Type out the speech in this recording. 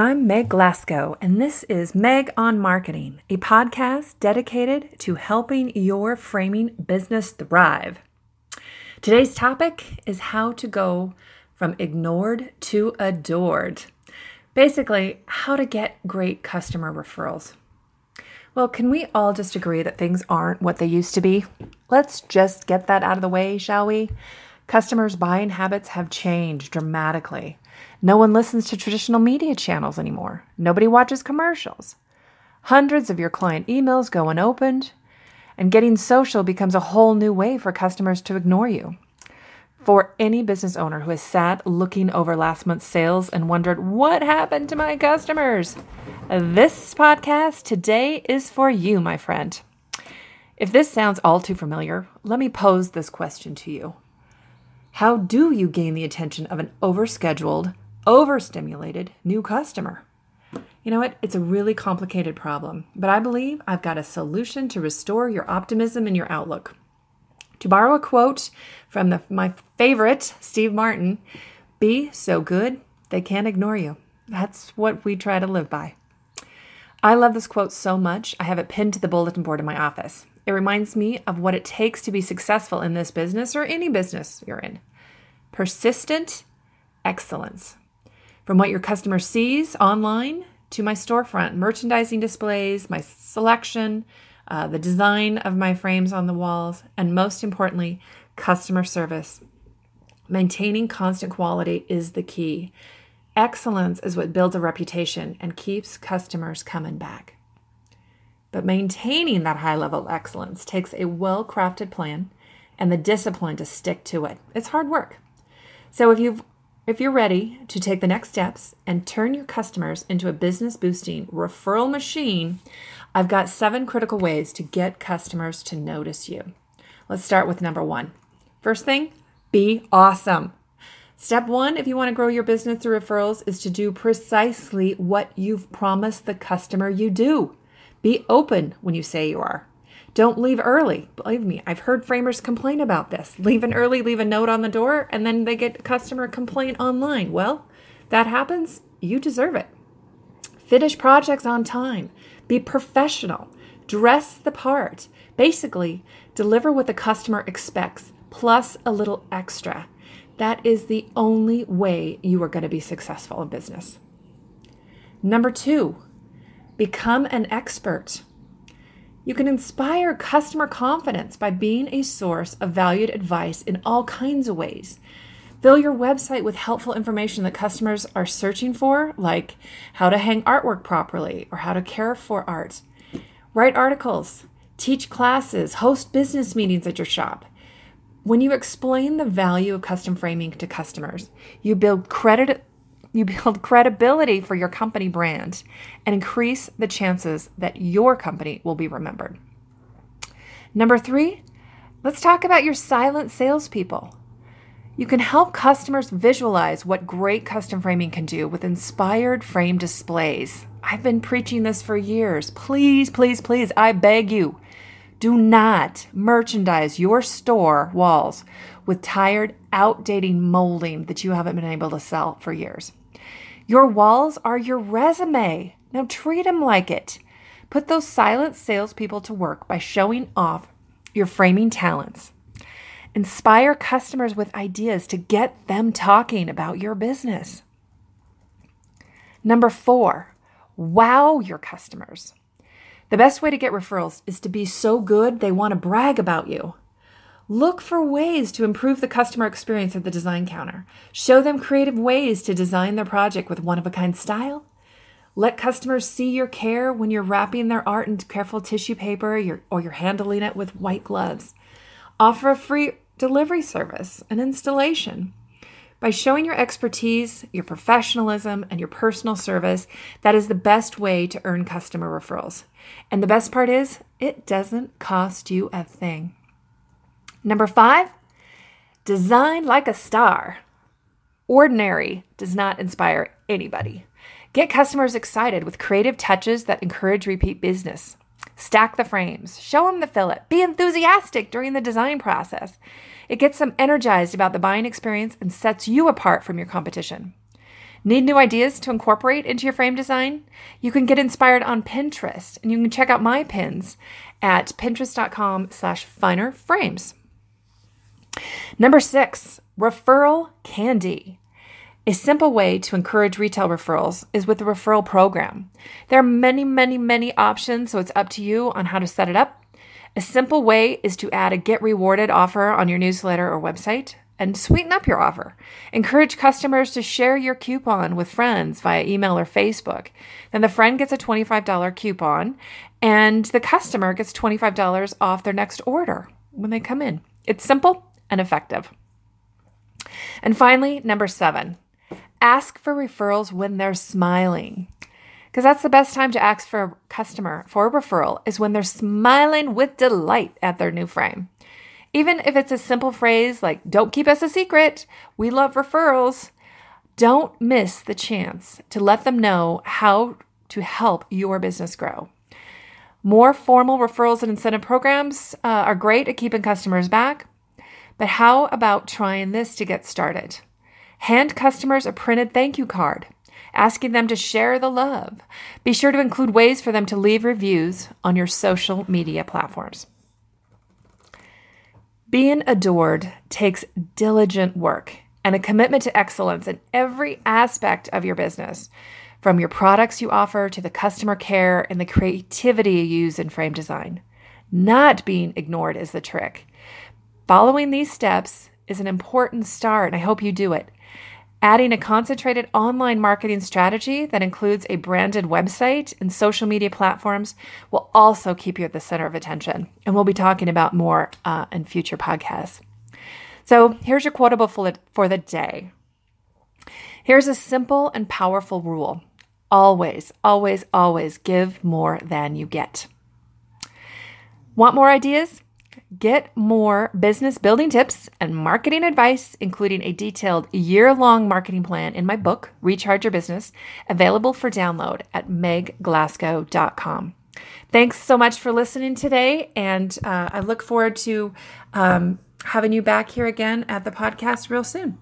I'm Meg Glasgow, and this is Meg on Marketing, a podcast dedicated to helping your framing business thrive. Today's topic is how to go from ignored to adored. Basically, how to get great customer referrals. Well, can we all just agree that things aren't what they used to be? Let's just get that out of the way, shall we? Customers' buying habits have changed dramatically. No one listens to traditional media channels anymore. Nobody watches commercials. Hundreds of your client emails go unopened, and getting social becomes a whole new way for customers to ignore you. For any business owner who has sat looking over last month's sales and wondered, what happened to my customers? This podcast today is for you, my friend. If this sounds all too familiar, let me pose this question to you How do you gain the attention of an overscheduled, overstimulated new customer? You know what? It's a really complicated problem, but I believe I've got a solution to restore your optimism and your outlook. To borrow a quote from the, my favorite, Steve Martin be so good they can't ignore you. That's what we try to live by. I love this quote so much, I have it pinned to the bulletin board in my office. It reminds me of what it takes to be successful in this business or any business you're in persistent excellence. From what your customer sees online to my storefront, merchandising displays, my selection, uh, the design of my frames on the walls, and most importantly, customer service. Maintaining constant quality is the key. Excellence is what builds a reputation and keeps customers coming back. But maintaining that high level of excellence takes a well crafted plan and the discipline to stick to it. It's hard work. So if you've if you're ready to take the next steps and turn your customers into a business boosting referral machine, I've got seven critical ways to get customers to notice you. Let's start with number one. First thing, be awesome. Step one, if you want to grow your business through referrals, is to do precisely what you've promised the customer you do. Be open when you say you are. Don't leave early. Believe me, I've heard framers complain about this. Leaving early, leave a note on the door, and then they get a customer complaint online. Well, that happens, you deserve it. Finish projects on time. Be professional. Dress the part. Basically, deliver what the customer expects, plus a little extra. That is the only way you are going to be successful in business. Number two, become an expert. You can inspire customer confidence by being a source of valued advice in all kinds of ways. Fill your website with helpful information that customers are searching for, like how to hang artwork properly or how to care for art. Write articles, teach classes, host business meetings at your shop. When you explain the value of custom framing to customers, you build credit you build credibility for your company brand and increase the chances that your company will be remembered. Number three, let's talk about your silent salespeople. You can help customers visualize what great custom framing can do with inspired frame displays. I've been preaching this for years. Please, please, please, I beg you, do not merchandise your store walls with tired, outdated molding that you haven't been able to sell for years. Your walls are your resume. Now treat them like it. Put those silent salespeople to work by showing off your framing talents. Inspire customers with ideas to get them talking about your business. Number four, wow your customers. The best way to get referrals is to be so good they want to brag about you. Look for ways to improve the customer experience at the design counter. Show them creative ways to design their project with one of a kind style. Let customers see your care when you're wrapping their art in careful tissue paper or you're handling it with white gloves. Offer a free delivery service an installation. By showing your expertise, your professionalism, and your personal service, that is the best way to earn customer referrals. And the best part is, it doesn't cost you a thing. Number five, design like a star. Ordinary does not inspire anybody. Get customers excited with creative touches that encourage repeat business. Stack the frames, show them the fillet, be enthusiastic during the design process. It gets them energized about the buying experience and sets you apart from your competition. Need new ideas to incorporate into your frame design? You can get inspired on Pinterest and you can check out my pins at pinterest.com slash finer frames. Number six, referral candy. A simple way to encourage retail referrals is with the referral program. There are many, many, many options, so it's up to you on how to set it up. A simple way is to add a get rewarded offer on your newsletter or website and sweeten up your offer. Encourage customers to share your coupon with friends via email or Facebook. Then the friend gets a $25 coupon and the customer gets $25 off their next order when they come in. It's simple and effective. And finally, number seven, ask for referrals when they're smiling. Because that's the best time to ask for a customer for a referral is when they're smiling with delight at their new frame. Even if it's a simple phrase like, don't keep us a secret, we love referrals, don't miss the chance to let them know how to help your business grow. More formal referrals and incentive programs uh, are great at keeping customers back, but how about trying this to get started? Hand customers a printed thank you card, asking them to share the love. Be sure to include ways for them to leave reviews on your social media platforms. Being adored takes diligent work and a commitment to excellence in every aspect of your business, from your products you offer to the customer care and the creativity you use in frame design. Not being ignored is the trick. Following these steps is an important start, and I hope you do it. Adding a concentrated online marketing strategy that includes a branded website and social media platforms will also keep you at the center of attention. And we'll be talking about more uh, in future podcasts. So here's your quotable for the day. Here's a simple and powerful rule always, always, always give more than you get. Want more ideas? Get more business building tips and marketing advice, including a detailed year long marketing plan in my book, Recharge Your Business, available for download at megglasgow.com. Thanks so much for listening today, and uh, I look forward to um, having you back here again at the podcast real soon.